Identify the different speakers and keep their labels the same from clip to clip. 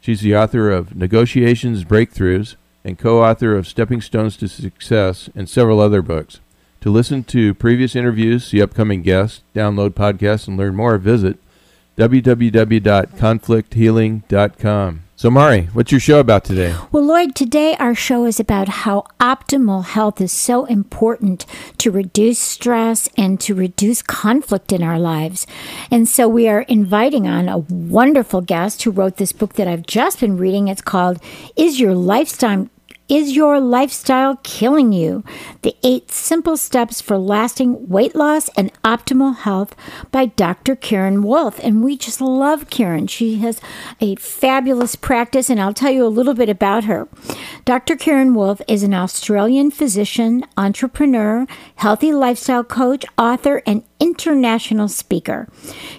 Speaker 1: She's the author of Negotiations Breakthroughs and co author of Stepping Stones to Success and several other books. To listen to previous interviews, see upcoming guests, download podcasts, and learn more, visit www.conflicthealing.com. So, Mari, what's your show about today?
Speaker 2: Well, Lloyd, today our show is about how optimal health is so important to reduce stress and to reduce conflict in our lives. And so we are inviting on a wonderful guest who wrote this book that I've just been reading. It's called Is Your Lifestyle is your lifestyle killing you? The Eight Simple Steps for Lasting Weight Loss and Optimal Health by Dr. Karen Wolfe. And we just love Karen. She has a fabulous practice, and I'll tell you a little bit about her. Dr. Karen Wolfe is an Australian physician, entrepreneur, healthy lifestyle coach, author, and international speaker.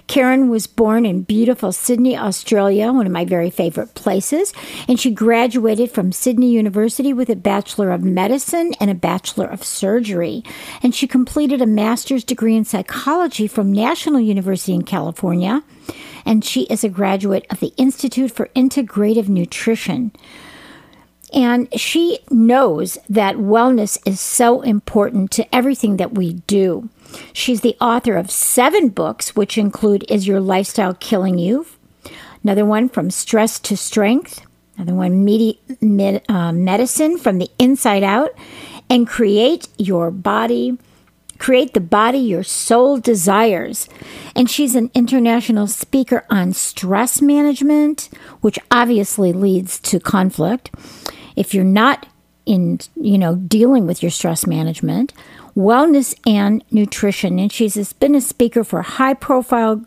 Speaker 2: Karen was born in beautiful Sydney, Australia, one of my very favorite places, and she graduated from Sydney University with a Bachelor of Medicine and a Bachelor of Surgery. And she completed a master's degree in psychology from National University in California, and she is a graduate of the Institute for Integrative Nutrition. And she knows that wellness is so important to everything that we do. She's the author of seven books, which include Is Your Lifestyle Killing You? Another one, From Stress to Strength. Another one, Medi- med- uh, Medicine from the Inside Out. And Create Your Body. Create the body your soul desires. And she's an international speaker on stress management, which obviously leads to conflict. If you're not in, you know, dealing with your stress management, wellness and nutrition. And she's been a speaker for high profile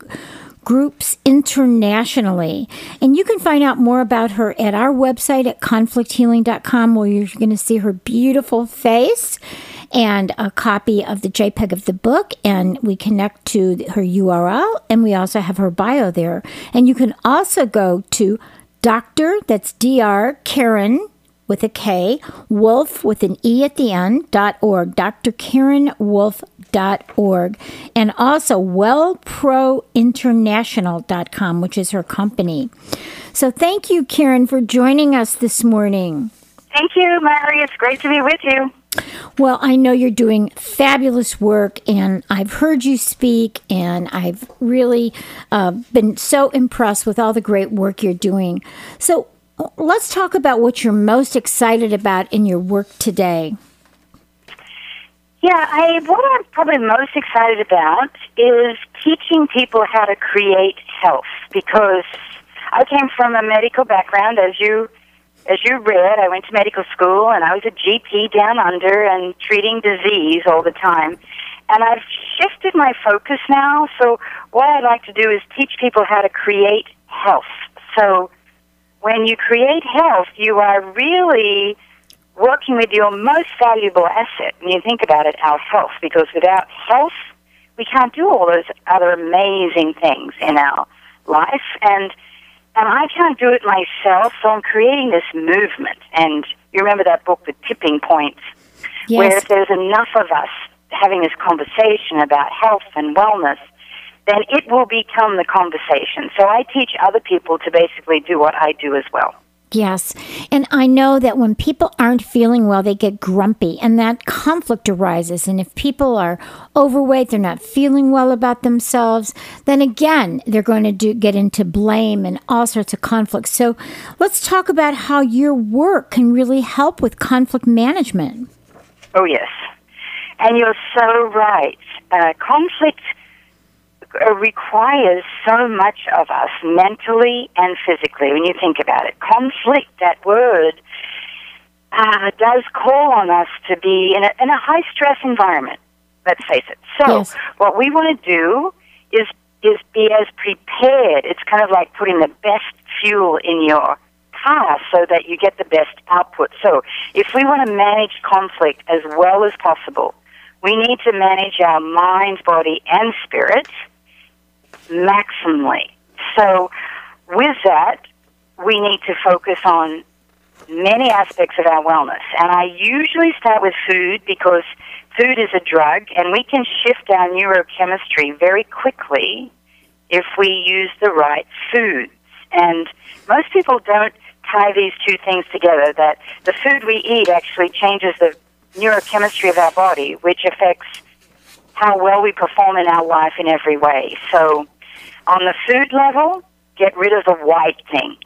Speaker 2: groups internationally. And you can find out more about her at our website at conflicthealing.com, where you're going to see her beautiful face and a copy of the JPEG of the book. And we connect to her URL, and we also have her bio there. And you can also go to Dr. That's Dr. Karen with a K, Wolf with an E at the end, dot org, drkarenwolfe.org, and also wellprointernational.com, which is her company. So thank you, Karen, for joining us this morning.
Speaker 3: Thank you, Mari. It's great to be with you.
Speaker 2: Well, I know you're doing fabulous work, and I've heard you speak, and I've really uh, been so impressed with all the great work you're doing. So, let's talk about what you're most excited about in your work today.
Speaker 3: Yeah, I what I'm probably most excited about is teaching people how to create health because I came from a medical background as you as you read, I went to medical school and I was a GP down under and treating disease all the time. And I've shifted my focus now, so what I'd like to do is teach people how to create health. So when you create health, you are really working with your most valuable asset. And you think about it, our health, because without health, we can't do all those other amazing things in our life. And and I can't do it myself, so I'm creating this movement. And you remember that book, The Tipping Point,
Speaker 2: Yes.
Speaker 3: where if there's enough of us having this conversation about health and wellness, then it will become the conversation. So I teach other people to basically do what I do as well.
Speaker 2: Yes. And I know that when people aren't feeling well, they get grumpy and that conflict arises. And if people are overweight, they're not feeling well about themselves, then again, they're going to do, get into blame and all sorts of conflict. So let's talk about how your work can really help with conflict management.
Speaker 3: Oh, yes. And you're so right. Uh, conflict requires so much of us mentally and physically when you think about it. Conflict, that word, uh, does call on us to be in a, in a high stress environment. Let's face it. So,
Speaker 2: Yes.
Speaker 3: what we want to do is is be as prepared. It's kind of like putting the best fuel in your car so that you get the best output. So, if we want to manage conflict as well as possible, we need to manage our mind, body, and spirit maximally. So, with that, we need to focus on many aspects of our wellness. And I usually start with food because food is a drug, and we can shift our neurochemistry very quickly if we use the right foods. And most people don't tie these two things together that the food we eat actually changes the neurochemistry of our body, which affects how well we perform in our life in every way. So, on the food level, get rid of the white things.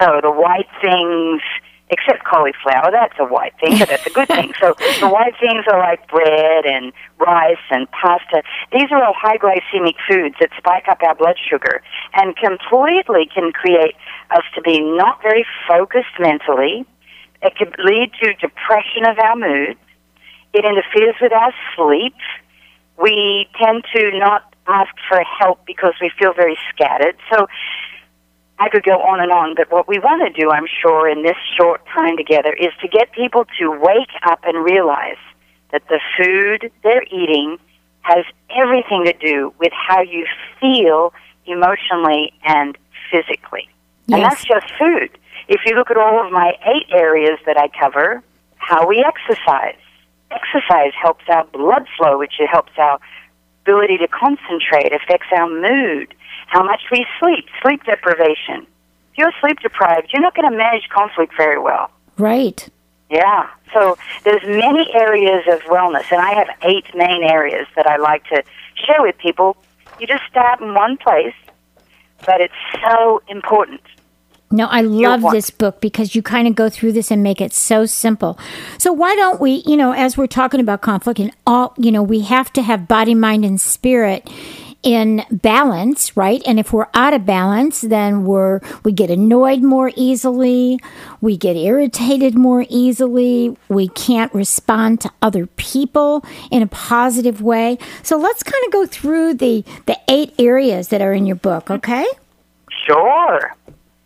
Speaker 3: So, the white things, except cauliflower, that's a white thing, but that's a good thing. So, the white things are like bread and rice and pasta. These are all high glycemic foods that spike up our blood sugar and completely can create us to be not very focused mentally. It could lead to depression of our mood. It interferes with our sleep. We tend to not ask for help because we feel very scattered. So I could go on and on, but what we want to do, I'm sure, in this short time together is to get people to wake up and realize that the food they're eating has everything to do with how you feel emotionally and physically. And that's just food. If you look at all of my eight areas that I cover, how we exercise. Exercise helps our blood flow, which helps our ability to concentrate, affects our mood, how much we sleep, sleep deprivation. If you're sleep deprived, you're not going to manage conflict very well.
Speaker 2: Right.
Speaker 3: Yeah. So there's many areas of wellness, and I have eight main areas that I like to share with people. You just start in one place, but it's so important.
Speaker 2: No, I love this book because you kind of go through this and make it so simple. So why don't we, you know, as we're talking about conflict and all, you know, we have to have body, mind, and spirit in balance, right? And if we're out of balance, then we're we get annoyed more easily, we get irritated more easily, we can't respond to other people in a positive way. So let's kind of go through the the eight areas that are in your book, okay?
Speaker 3: Sure.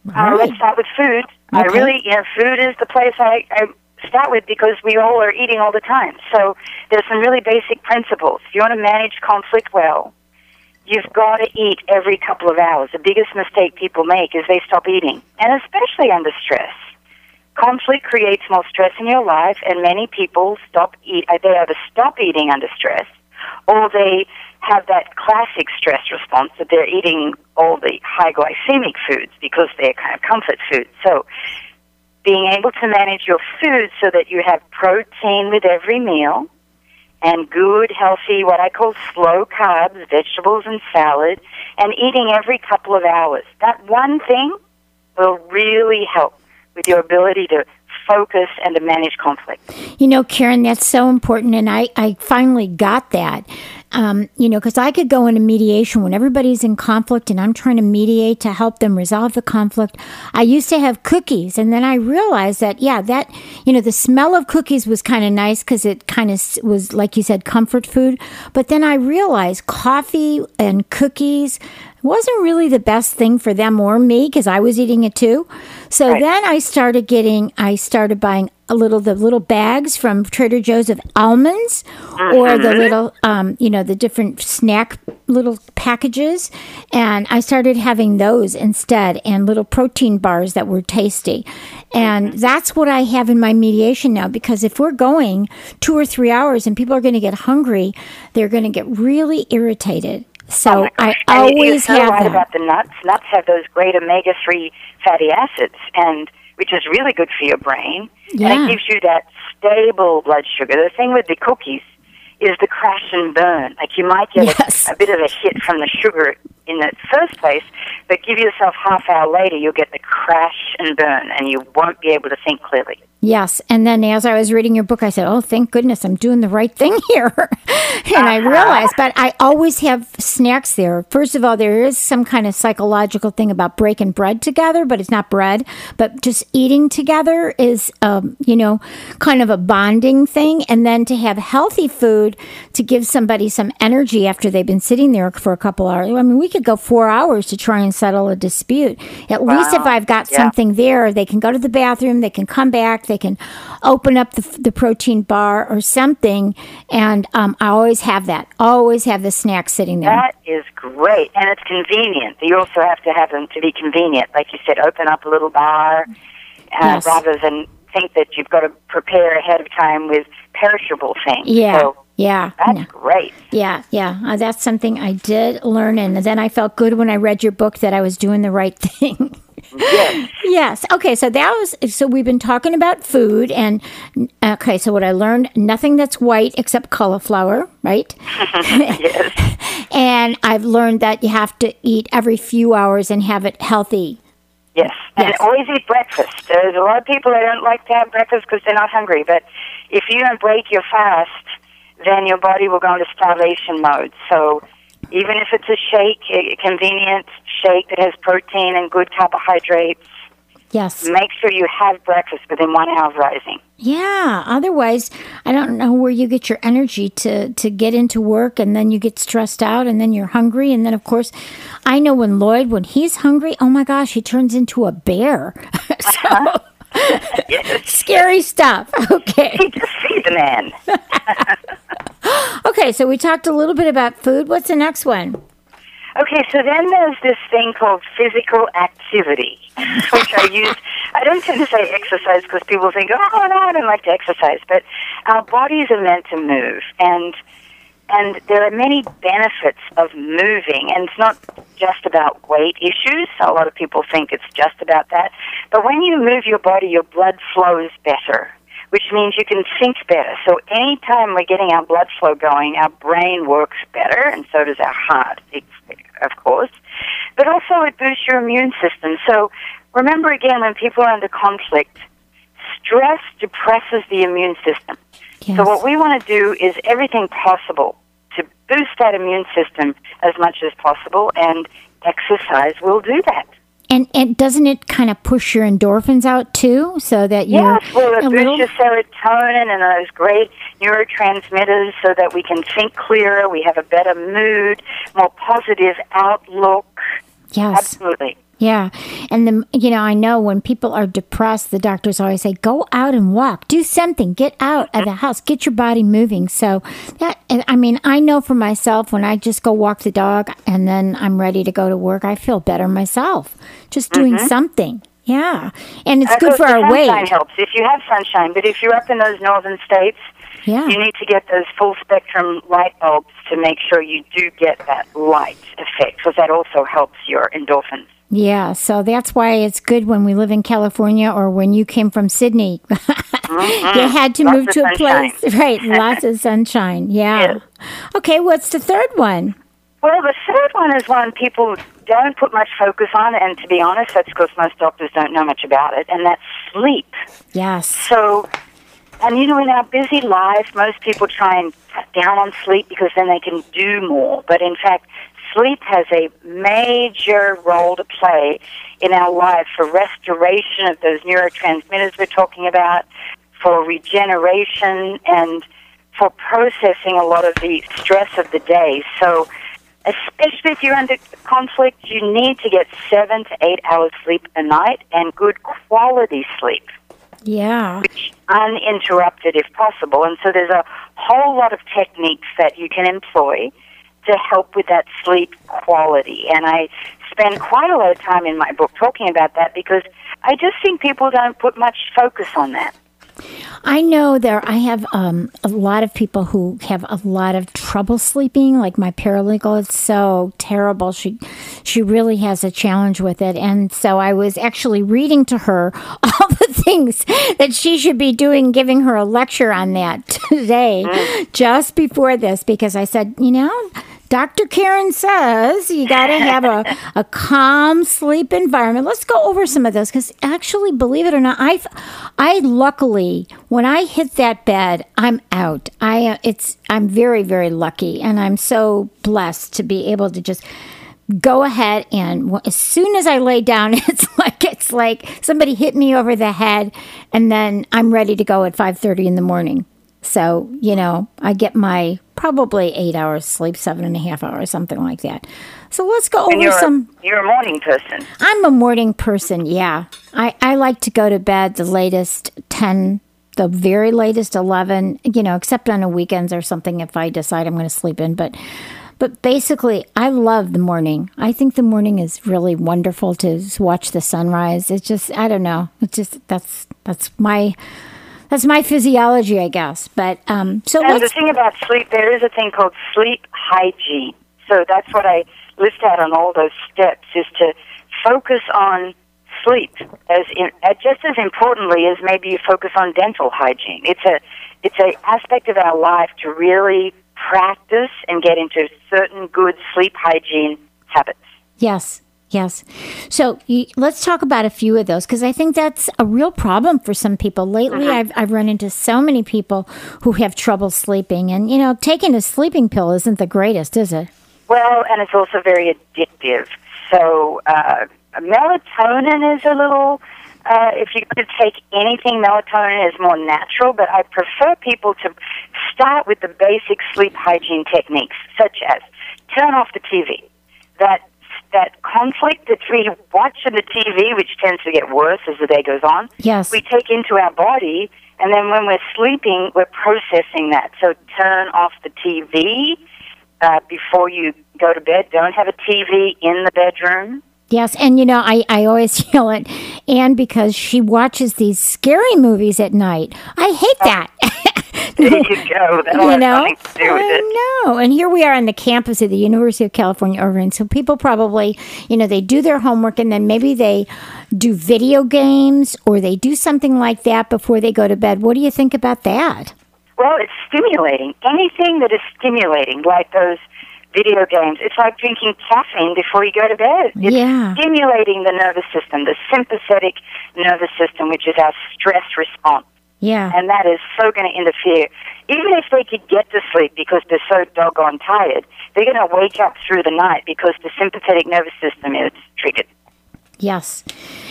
Speaker 3: Uh,
Speaker 2: All
Speaker 3: let's start with food. I really, you know, food is the place I, I start with because we all are eating all the time. So there's some really basic principles. If you want to manage conflict well, you've got to eat every couple of hours. The biggest mistake people make is they stop eating, and especially under stress. Conflict creates more stress in your life, and many people stop eat. uh, They either stop eating under stress, or they have that classic stress response that they're eating all the high glycemic foods because they're kind of comfort foods. So, being able to manage your food so that you have protein with every meal and good, healthy, what I call slow carbs, vegetables and salad, and eating every couple of hours. That one thing will really help with your ability to focus and to manage conflict.
Speaker 2: You know, Karen, that's so important. And I, I finally got that. Um, you know, because I could go into mediation when everybody's in conflict and I'm trying to mediate to help them resolve the conflict. I used to have cookies. And then I realized that, yeah, that, you know, the smell of cookies was kind of nice because it kind of was, like you said, comfort food. But then I realized coffee and cookies wasn't really the best thing for them or me because I was eating it too. So
Speaker 3: Right.
Speaker 2: then I started getting, I started buying a little the little bags from Trader Joe's of almonds, or the little, um, you know, the different snack little packages, and I started having those instead, and little protein bars that were tasty, and that's what I have in my mediation now. Because if we're going two or three hours and people are going to get hungry, they're going to get really irritated. So
Speaker 3: Oh
Speaker 2: I.
Speaker 3: And you're
Speaker 2: always
Speaker 3: so
Speaker 2: have
Speaker 3: right about the nuts. Nuts have those great omega-3 fatty acids, and which is really good for your brain.
Speaker 2: Yeah.
Speaker 3: And it gives you that stable blood sugar. The thing with the cookies is the crash and burn. Like you might get
Speaker 2: Yes.
Speaker 3: a, a bit of a hit from the sugar in the first place, but give yourself half hour later, you'll get the crash and burn, and you won't be able to think clearly.
Speaker 2: Yes. And then as I was reading your book, I said, Oh, thank goodness I'm doing the right thing here. and I realized, but I always have snacks there. First of all, there is some kind of psychological thing about breaking bread together, but it's not bread. But just eating together is, um, you know, kind of a bonding thing. And then to have healthy food to give somebody some energy after they've been sitting there for a couple hours. I mean, we could go four hours to try and settle a dispute. At least if I've got
Speaker 3: Yeah.
Speaker 2: something there, they can go to the bathroom, they can come back, they can open up the, the protein bar or something. And um, I always have that. Always have the snack sitting there.
Speaker 3: That is great, and it's convenient. You also have to have them to be convenient. Like you said, open up a little bar uh,
Speaker 2: Yes.
Speaker 3: rather than think that you've got to prepare ahead of time with perishable things.
Speaker 2: yeah.
Speaker 3: So
Speaker 2: yeah.
Speaker 3: that's
Speaker 2: no.
Speaker 3: great.
Speaker 2: Yeah, yeah, uh, that's something I did learn, and then I felt good when I read your book that I was doing the right thing.
Speaker 3: Yes.
Speaker 2: yes. Okay, so that was so we've been talking about food, and okay, so what I learned: nothing that's white except cauliflower, right?
Speaker 3: yes.
Speaker 2: And I've learned that you have to eat every few hours and have it healthy.
Speaker 3: Yes. And
Speaker 2: Yes.
Speaker 3: always eat breakfast. There's a lot of people that don't like to have breakfast because they're not hungry. But if you don't break your fast, then your body will go into starvation mode. So even if it's a shake, a convenient shake that has protein and good carbohydrates,
Speaker 2: Yes.
Speaker 3: make sure you have breakfast within one hour of rising.
Speaker 2: Yeah. Otherwise, I don't know where you get your energy to to get into work, and then you get stressed out, and then you're hungry, and then of course, I know when Lloyd, when he's hungry, oh my gosh, he turns into a bear. so, uh-huh. scary stuff. Okay.
Speaker 3: Just feed the man.
Speaker 2: Okay. So we talked a little bit about food. What's the next one?
Speaker 3: Okay, so then there's this thing called physical activity, which I use. I don't tend to say exercise because people think, oh no, I don't like to exercise. But our bodies are meant to move, and and there are many benefits of moving, and it's not just about weight issues. A lot of people think it's just about that, but when you move your body, your blood flows better which means you can think better. So anytime we're getting our blood flow going, our brain works better, and so does our heart, of course. But also it boosts your immune system. So remember again, when people are under conflict, stress depresses the immune system.
Speaker 2: Yes.
Speaker 3: So what we want to do is everything possible boost that immune system as much as possible, and exercise will do that.
Speaker 2: And and doesn't it kind of push your endorphins out too, so that you're
Speaker 3: Yes, well, it boosts
Speaker 2: little
Speaker 3: your serotonin and those great neurotransmitters so that we can think clearer, we have a better mood, more positive outlook.
Speaker 2: yes.
Speaker 3: Absolutely.
Speaker 2: Yeah. And the you know, I know when people are depressed, the doctors always say, go out and walk, do something, get out of mm. the house, get your body moving. So that, and I mean, I know for myself when I just go walk the dog and then I'm ready to go to work, I feel better myself just doing mm-hmm. something. Yeah. And it's
Speaker 3: Of
Speaker 2: good for our
Speaker 3: sunshine
Speaker 2: weight.
Speaker 3: helps if you have sunshine, but if you're up in those northern states,
Speaker 2: Yeah.
Speaker 3: you need to get those full spectrum light bulbs to make sure you do get that light effect, because that also helps your endorphins.
Speaker 2: Yeah, so that's why it's good when we live in California or when you came from Sydney. you had to
Speaker 3: Mm-hmm. Lots
Speaker 2: move to a
Speaker 3: sunshine.
Speaker 2: place, right? Lots of sunshine. Yeah.
Speaker 3: Yes.
Speaker 2: Okay, what's the third one?
Speaker 3: Well, the third one is one people don't put much focus on, and to be honest, that's because most doctors don't know much about it, and that's sleep.
Speaker 2: Yes.
Speaker 3: So, and you know, in our busy life, most people try and cut down on sleep because then they can do more. But in fact, sleep has a major role to play in our life for restoration of those neurotransmitters we're talking about, for regeneration, and for processing a lot of the stress of the day. So, especially if you're under conflict, you need to get seven to eight hours sleep a night and good quality sleep
Speaker 2: Yeah.
Speaker 3: Which uninterrupted if possible. And so there's a whole lot of techniques that you can employ to help with that sleep quality. And I spend quite a lot of time in my book talking about that because I just think people don't put much focus on that.
Speaker 2: I know there. I have um, a lot of people who have a lot of trouble sleeping. Like my paralegal, it's so terrible. She she really has a challenge with it, and so I was actually reading to her all the things that she should be doing, giving her a lecture on that today, just before this, because I said, you know. Dr. Karen says you got to have a, a calm sleep environment. Let's go over some of those because actually, believe it or not, I, I luckily when I hit that bed, I'm out. I it's I'm very very lucky, and I'm so blessed to be able to just go ahead and as soon as I lay down, it's like it's like somebody hit me over the head, and then I'm ready to go at five thirty in the morning. So, you know, I get my probably eight hours sleep, seven and a half hours, something like that. So let's go
Speaker 3: And
Speaker 2: over
Speaker 3: you're,
Speaker 2: some.
Speaker 3: a, you're a morning person.
Speaker 2: I'm a morning person, yeah. I, I like to go to bed the latest 10, the very latest 11, you know, except on the weekends or something if I decide I'm going to sleep in. But but basically, I love the morning. I think the morning is really wonderful to watch the sunrise. It's just I don't know. It's just that's that's my that's my physiology, I guess. But um, so
Speaker 3: And the thing about sleep, there is a thing called sleep hygiene. So that's what I list out on all those steps is to focus on sleep as in, uh, just as importantly as maybe you focus on dental hygiene. It's a it's a aspect of our life to really practice and get into certain good sleep hygiene habits.
Speaker 2: Yes, yes. So y let's talk about a few of those because I think that's a real problem for some people. Lately, I've, I've run into so many people who have trouble sleeping, and you know, taking a sleeping pill isn't the greatest, is it?
Speaker 3: Well, and it's also very addictive. So uh, melatonin is a little. Uh, if you're going to take anything, melatonin is more natural, but I prefer people to start with the basic sleep hygiene techniques, such as turn off the TV. That that conflict that we watch on the TV, which tends to get worse as the day goes on,
Speaker 2: Yes.
Speaker 3: we take into our body, and then when we're sleeping, we're processing that. So turn off the TV uh, before you go to bed. Don't have a TV in the bedroom.
Speaker 2: Yes, and you know, I, I always yell at Anne because she watches these scary movies at night. I hate that.
Speaker 3: Go.
Speaker 2: You know,
Speaker 3: nothing to do with it.
Speaker 2: I know. And here we are on the campus of the University of California, Irvine. So people probably, you know, they do their homework and then maybe they do video games or they do something like that before they go to bed. What do you think about that?
Speaker 3: Well, it's stimulating. Anything that is stimulating, like those video games, it's like drinking caffeine before you go to bed. It's
Speaker 2: Yeah.
Speaker 3: stimulating the nervous system, the sympathetic nervous system, which is our stress response.
Speaker 2: Yeah.
Speaker 3: and that is so going to interfere. Even if they could get to sleep because they're so doggone tired, they're going to wake up through the night because the sympathetic nervous system is triggered.
Speaker 2: Yes.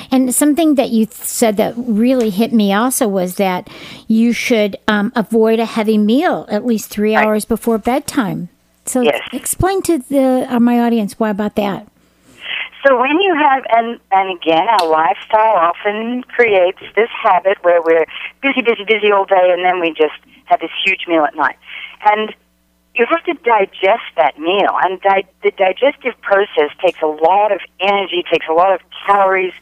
Speaker 2: And something that you said that really hit me also was that you should um, avoid a heavy meal at least three
Speaker 3: Right.
Speaker 2: hours before bedtime. So
Speaker 3: Yes.
Speaker 2: explain to the uh, my audience why about that.
Speaker 3: So when you have, and, and again, our lifestyle often creates this habit where we're busy, busy, busy all day, and then we just have this huge meal at night. And you have to digest that meal, and di- the digestive process takes a lot of energy, takes a lot of calories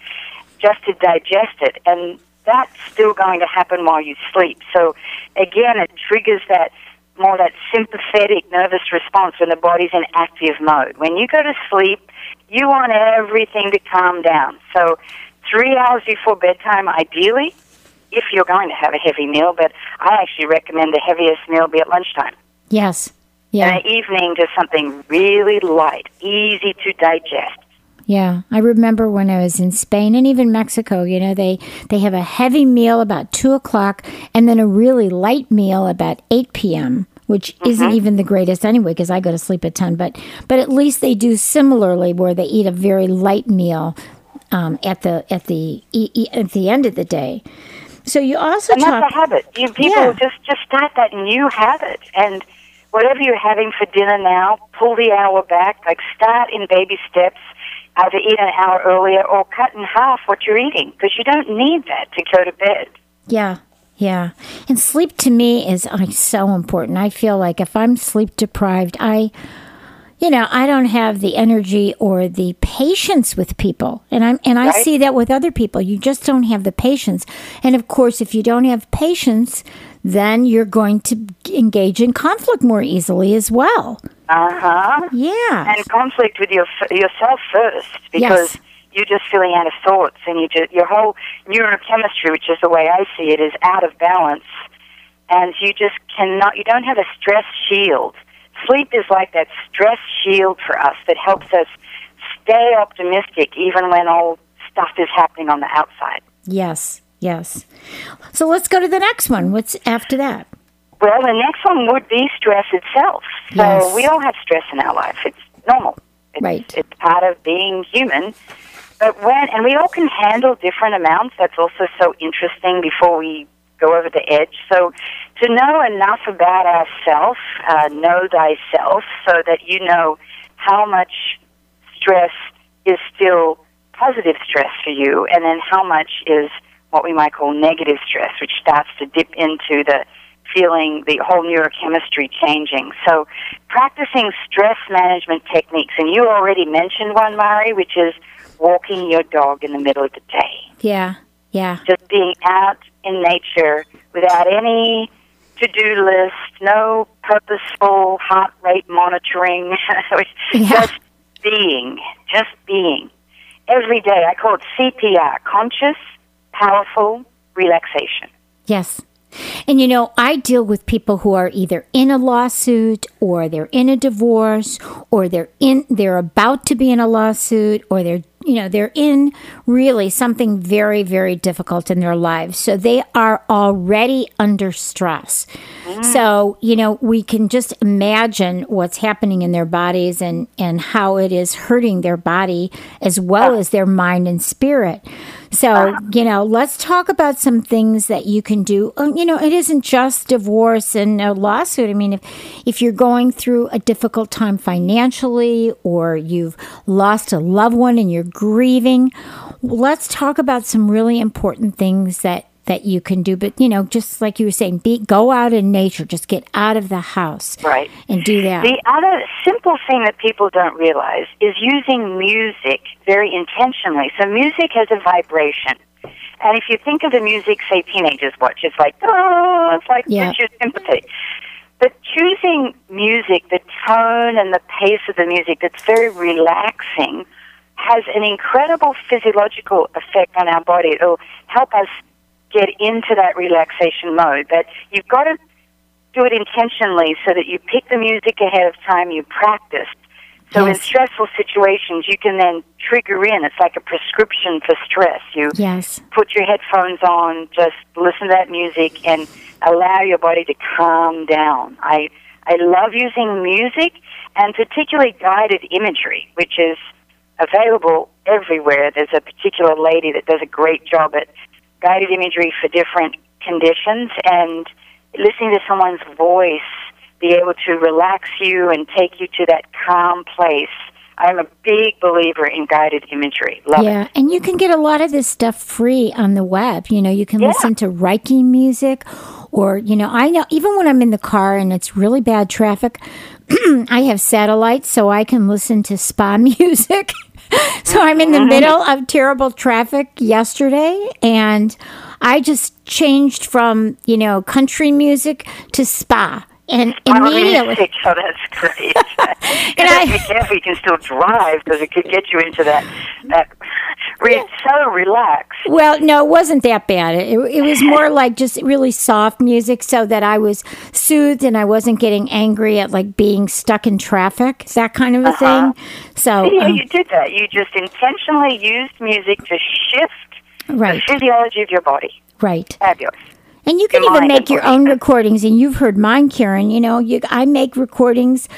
Speaker 3: just to digest it, and that's still going to happen while you sleep. So again, it triggers that more that sympathetic nervous response when the body's in active mode. When you go to sleep, you want everything to calm down. So three hours before bedtime, ideally, if you're going to have a heavy meal, but I actually recommend the heaviest meal be at lunchtime.
Speaker 2: Yes.
Speaker 3: In
Speaker 2: Yeah.
Speaker 3: the evening, just something really light, easy to digest.
Speaker 2: Yeah, I remember when I was in Spain and even Mexico. You know, they they have a heavy meal about two o'clock, and then a really light meal about eight p.m., which isn't even the greatest anyway because I go to sleep at ten. But but at least they do similarly, where they eat a very light meal um, at the at the e- e- at the end of the day. So you also
Speaker 3: And
Speaker 2: talk.
Speaker 3: that's a habit. You people
Speaker 2: Yeah.
Speaker 3: just just start that new habit, and whatever you're having for dinner now, pull the hour back. Like start in baby steps. Either eat an hour earlier or cut in half what you're eating because you don't need that to go to bed.
Speaker 2: Yeah, yeah. And sleep to me is uh, so important. I feel like if I'm sleep deprived, I, you know, I don't have the energy or the patience with people. And I'm and I
Speaker 3: Right.
Speaker 2: see that with other people. You just don't have the patience. And of course, if you don't have patience, then you're going to engage in conflict more easily as well.
Speaker 3: Uh huh.
Speaker 2: Yeah.
Speaker 3: And conflict with your, yourself first because
Speaker 2: Yes.
Speaker 3: You're just feeling out of sorts and you just, your whole neurochemistry, which is the way I see it, is out of balance. And you just cannot, you don't have a stress shield. Sleep is like that stress shield for us that helps us stay optimistic even when all stuff is happening on the outside.
Speaker 2: Yes. Yes. So let's go to the next one. What's after that?
Speaker 3: Well, the next one would be stress itself. So
Speaker 2: Yes.
Speaker 3: we all have stress in our life. It's normal. It's,
Speaker 2: Right.
Speaker 3: It's part of being human. But when, and we all can handle different amounts. That's also so interesting before we go over the edge. So to know enough about ourselves, uh, know thyself, so that you know how much stress is still positive stress for you, and then how much is what we might call negative stress, which starts to dip into the feeling, the whole neurochemistry changing. So, practicing stress management techniques, and you already mentioned one, Mari, which is walking your dog in the middle of the day.
Speaker 2: Yeah. Yeah.
Speaker 3: Just being out in nature without any to do list, no purposeful heart rate monitoring,
Speaker 2: Yeah.
Speaker 3: just being, just being. Every day, I call it CPR, conscious, powerful relaxation.
Speaker 2: Yes. And you know, I deal with people who are either in a lawsuit or they're in a divorce or they're in they're about to be in a lawsuit or they're you know, they're in really something very very difficult in their lives. So they are already under stress. So, you know, we can just imagine what's happening in their bodies and and how it is hurting their body as well as their mind and spirit. So, you know, let's talk about some things that you can do. Uh, You know, it isn't just divorce and a lawsuit. I mean, if if you're going through a difficult time financially or you've lost a loved one and you're grieving, let's talk about some really important things that that you can do. But, you know, just like you were saying, be go out in nature, just get out of the house.
Speaker 3: Right.
Speaker 2: And do that.
Speaker 3: The other simple thing that people don't realize is using music very intentionally. So music has a vibration. And if you think of the music, say, teenagers watch, it's like, oh, it's like
Speaker 2: Yeah.
Speaker 3: Richard Sympathy. But choosing music, the tone and the pace of the music that's very relaxing has an incredible physiological effect on our body. It'll help us get into that relaxation mode. But you've got to do it intentionally so that you pick the music ahead of time, you practice. So in stressful situations, you can then trigger in. It's like a prescription for stress. You
Speaker 2: yes.
Speaker 3: put your headphones on, just listen to that music, and allow your body to calm down. I I love using music and particularly guided imagery, which is available everywhere. There's a particular lady that does a great job at guided imagery for different conditions, and listening to someone's voice be able to relax you and take you to that calm place. I'm a big believer in guided imagery. Love it.
Speaker 2: Yeah, and you can get a lot of this stuff free on the web. You know, you can
Speaker 3: Yeah.
Speaker 2: listen to Reiki music, or, you know, I know even when I'm in the car and it's really bad traffic, I have satellite so I can listen to spa music. so I'm in the mm-hmm. middle of terrible traffic yesterday, and I just changed from, you know, country music to spa. And immediately,
Speaker 3: oh, that's great.
Speaker 2: And
Speaker 3: you have to
Speaker 2: I-
Speaker 3: careful. You can still drive because it could get you into that. that it's so relaxed.
Speaker 2: Well, no, it wasn't that bad. It, it was more like just really soft music so that I was soothed and I wasn't getting angry at like being stuck in traffic, that kind of a thing. So,
Speaker 3: Yeah,
Speaker 2: um,
Speaker 3: you did that. You just intentionally used music to shift
Speaker 2: right,
Speaker 3: the physiology of your body.
Speaker 2: right.
Speaker 3: Fabulous.
Speaker 2: And you can even make your own recordings, and you've heard mine, Karen. You know, you, I make recordings.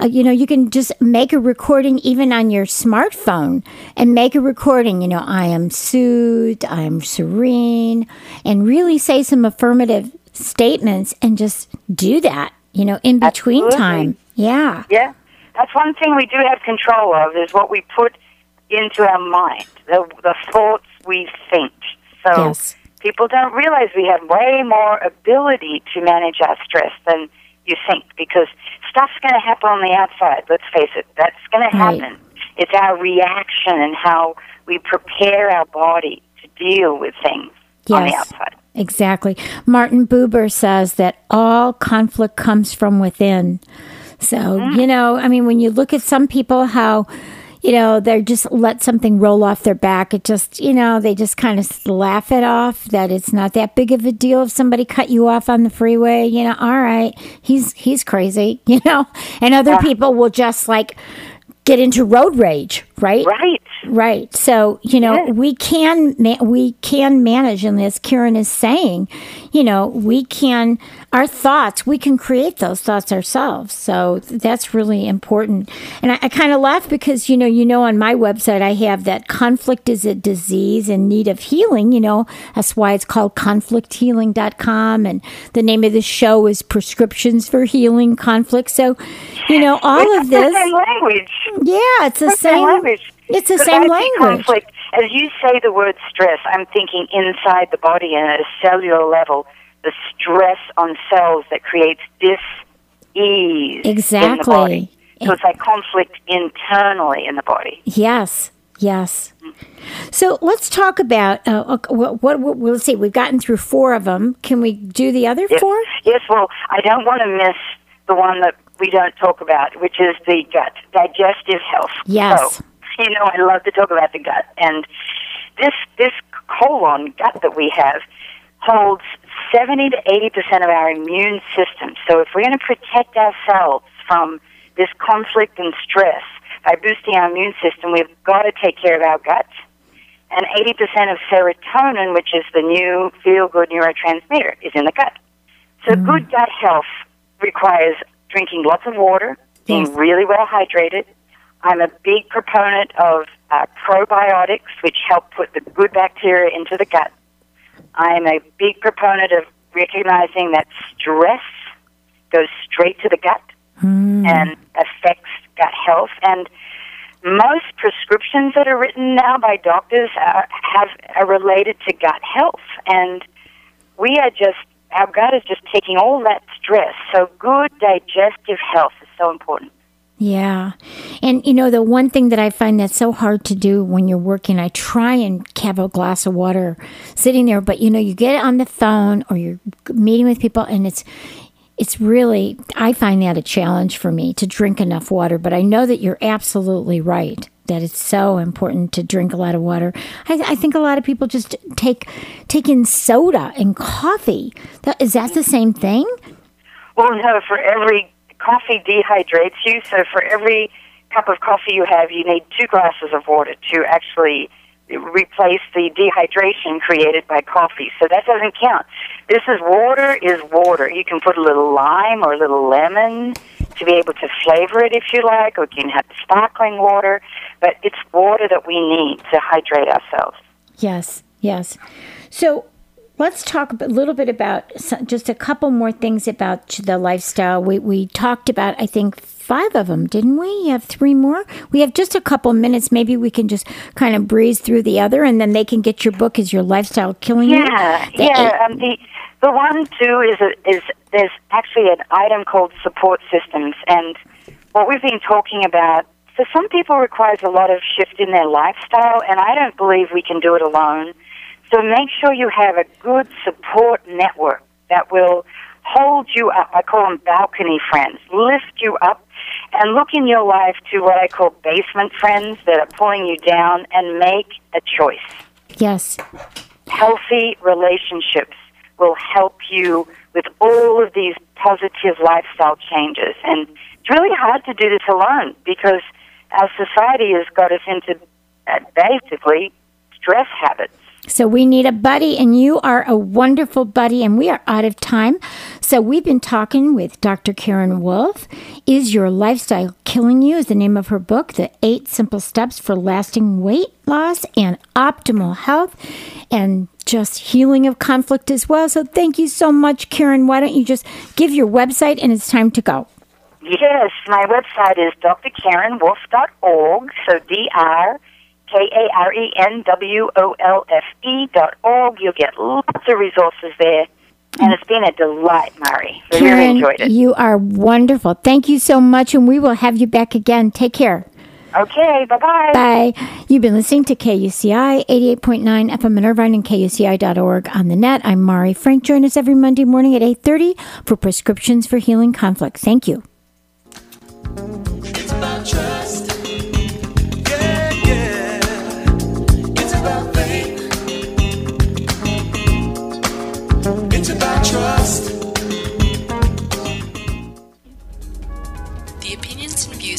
Speaker 2: Uh, you know, you can just make a recording even on your smartphone and make a recording. You know, I am soothed, I am serene, and really say some affirmative statements and just do that. You know, in between
Speaker 3: Absolutely.
Speaker 2: time. Yeah.
Speaker 3: Yeah, that's one thing we do have control of is what we put into our mind, the, the thoughts we think. So
Speaker 2: Yes.
Speaker 3: people don't realize we have way more ability to manage our stress than you think because stuff's going to happen on the outside. Let's face it, that's going to
Speaker 2: Right.
Speaker 3: happen. It's our reaction and how we prepare our body to deal with things on the
Speaker 2: Yes.
Speaker 3: outside.
Speaker 2: Exactly. Martin Buber says that all conflict comes from within. So, mm. you know, I mean, when you look at some people, how, you know, they're just let something roll off their back. It just, you know, they just kind of laugh it off that it's not that big of a deal if somebody cut you off on the freeway. You know, all right, he's he's crazy, you know, and other people will just like get into road rage, right?
Speaker 3: Right.
Speaker 2: Right. So, you know,
Speaker 3: Yeah.
Speaker 2: we can ma- we can manage and as Karen is saying, you know, we can our thoughts, we can create those thoughts ourselves. So that's really important. And I, I kind of laugh because, you know, you know on my website I have that conflict is a disease in need of healing, you know. That's why it's called conflicthealing.com and the name of the show is Prescriptions for Healing Conflict. So, you know, all
Speaker 3: It's
Speaker 2: of this
Speaker 3: language.
Speaker 2: yeah, it's the
Speaker 3: It's same
Speaker 2: same
Speaker 3: language.
Speaker 2: It's the same language.
Speaker 3: Conflict. As you say the word stress, I'm thinking inside the body and at a cellular level, the stress on cells that creates dis-ease in the
Speaker 2: Exactly.
Speaker 3: body. So it's like conflict internally in the body.
Speaker 2: Yes, yes. So let's talk about uh, ok- what, what, what. Let's see. We've gotten through four of them. Can we do the other
Speaker 3: Yes.
Speaker 2: four?
Speaker 3: Yes, well, I don't want to miss the one that we don't talk about, which is the gut, digestive health.
Speaker 2: Yes.
Speaker 3: So, you know, I love to talk about the gut, and this this colon gut that we have holds seventy to eighty percent of our immune system. So, if we're going to protect ourselves from this conflict and stress by boosting our immune system, we've got to take care of our gut. And 80% of serotonin, which is the new feel good neurotransmitter, is in the gut. So mm. good gut health requires drinking lots of water, being
Speaker 2: Yes.
Speaker 3: really well hydrated. I'm a big proponent of uh, probiotics, which help put the good bacteria into the gut. I'm a big proponent of recognizing that stress goes straight to the gut and affects gut health. And most prescriptions that are written now by doctors are, have are related to gut health, and we are just our gut is just taking all that stress. So good digestive health is so important.
Speaker 2: Yeah. And you know, the one thing that I find that's so hard to do when you're working, I try and have a glass of water sitting there, but you know, you get it on the phone or you're meeting with people and it's it's really I find that a challenge for me to drink enough water, but I know that you're absolutely right that it's so important to drink a lot of water. I, I think a lot of people just take take in soda and coffee. That, is that the same thing?
Speaker 3: Well, no, for every coffee dehydrates you. So for every cup of coffee you have, you need two glasses of water to actually replace the dehydration created by coffee. So that doesn't count. This is water is water. You can put a little lime or a little lemon to be able to flavor it if you like, or you can have sparkling water. But it's water that we need to hydrate ourselves.
Speaker 2: Yes, yes. So let's talk a little bit about just a couple more things about the lifestyle. We we talked about I think five of them, didn't we? You have three more. We have just a couple minutes. Maybe we can just kind of breeze through the other, and then they can get your book. Is your lifestyle killing you?
Speaker 3: Yeah,
Speaker 2: The
Speaker 3: yeah. Um, the the one too is a, is there's actually an item called support systems, and what we've been talking about for some people requires a lot of shift in their lifestyle, and I don't believe we can do it alone. So make sure you have a good support network that will hold you up. I call them balcony friends. Lift you up and look in your life to what I call basement friends that are pulling you down and make a choice
Speaker 2: Yes.
Speaker 3: healthy relationships will help you with all of these positive lifestyle changes. And it's really hard to do this alone because our society has got us into uh, basically stress habits.
Speaker 2: So we need a buddy, and you are a wonderful buddy, and we are out of time. So we've been talking with Dr. Karen Wolfe. Is Your Lifestyle Killing You? is the name of her book, The Eight Simple Steps for Lasting Weight Loss and Optimal Health, and just healing of conflict as well. So thank you so much, Karen. Why don't you just give your website, and it's time to go.
Speaker 3: Yes, my website is drkarenwolfe.org, so D-R K-A-R-E-N-W-O-L-F-E dot org. You'll get lots of resources there. And it's been a delight, Mari. We really
Speaker 2: Karen,
Speaker 3: enjoyed it.
Speaker 2: you are wonderful. Thank you so much, and we will have you back again. Take care.
Speaker 3: Okay, bye bye.
Speaker 2: Bye. You've been listening to KUCI 88.9 FM in Irvine and KUCI.org on the net. I'm Mari Frank. Join us every Monday morning at 8.30 for Prescriptions for Healing Conflict. Thank you.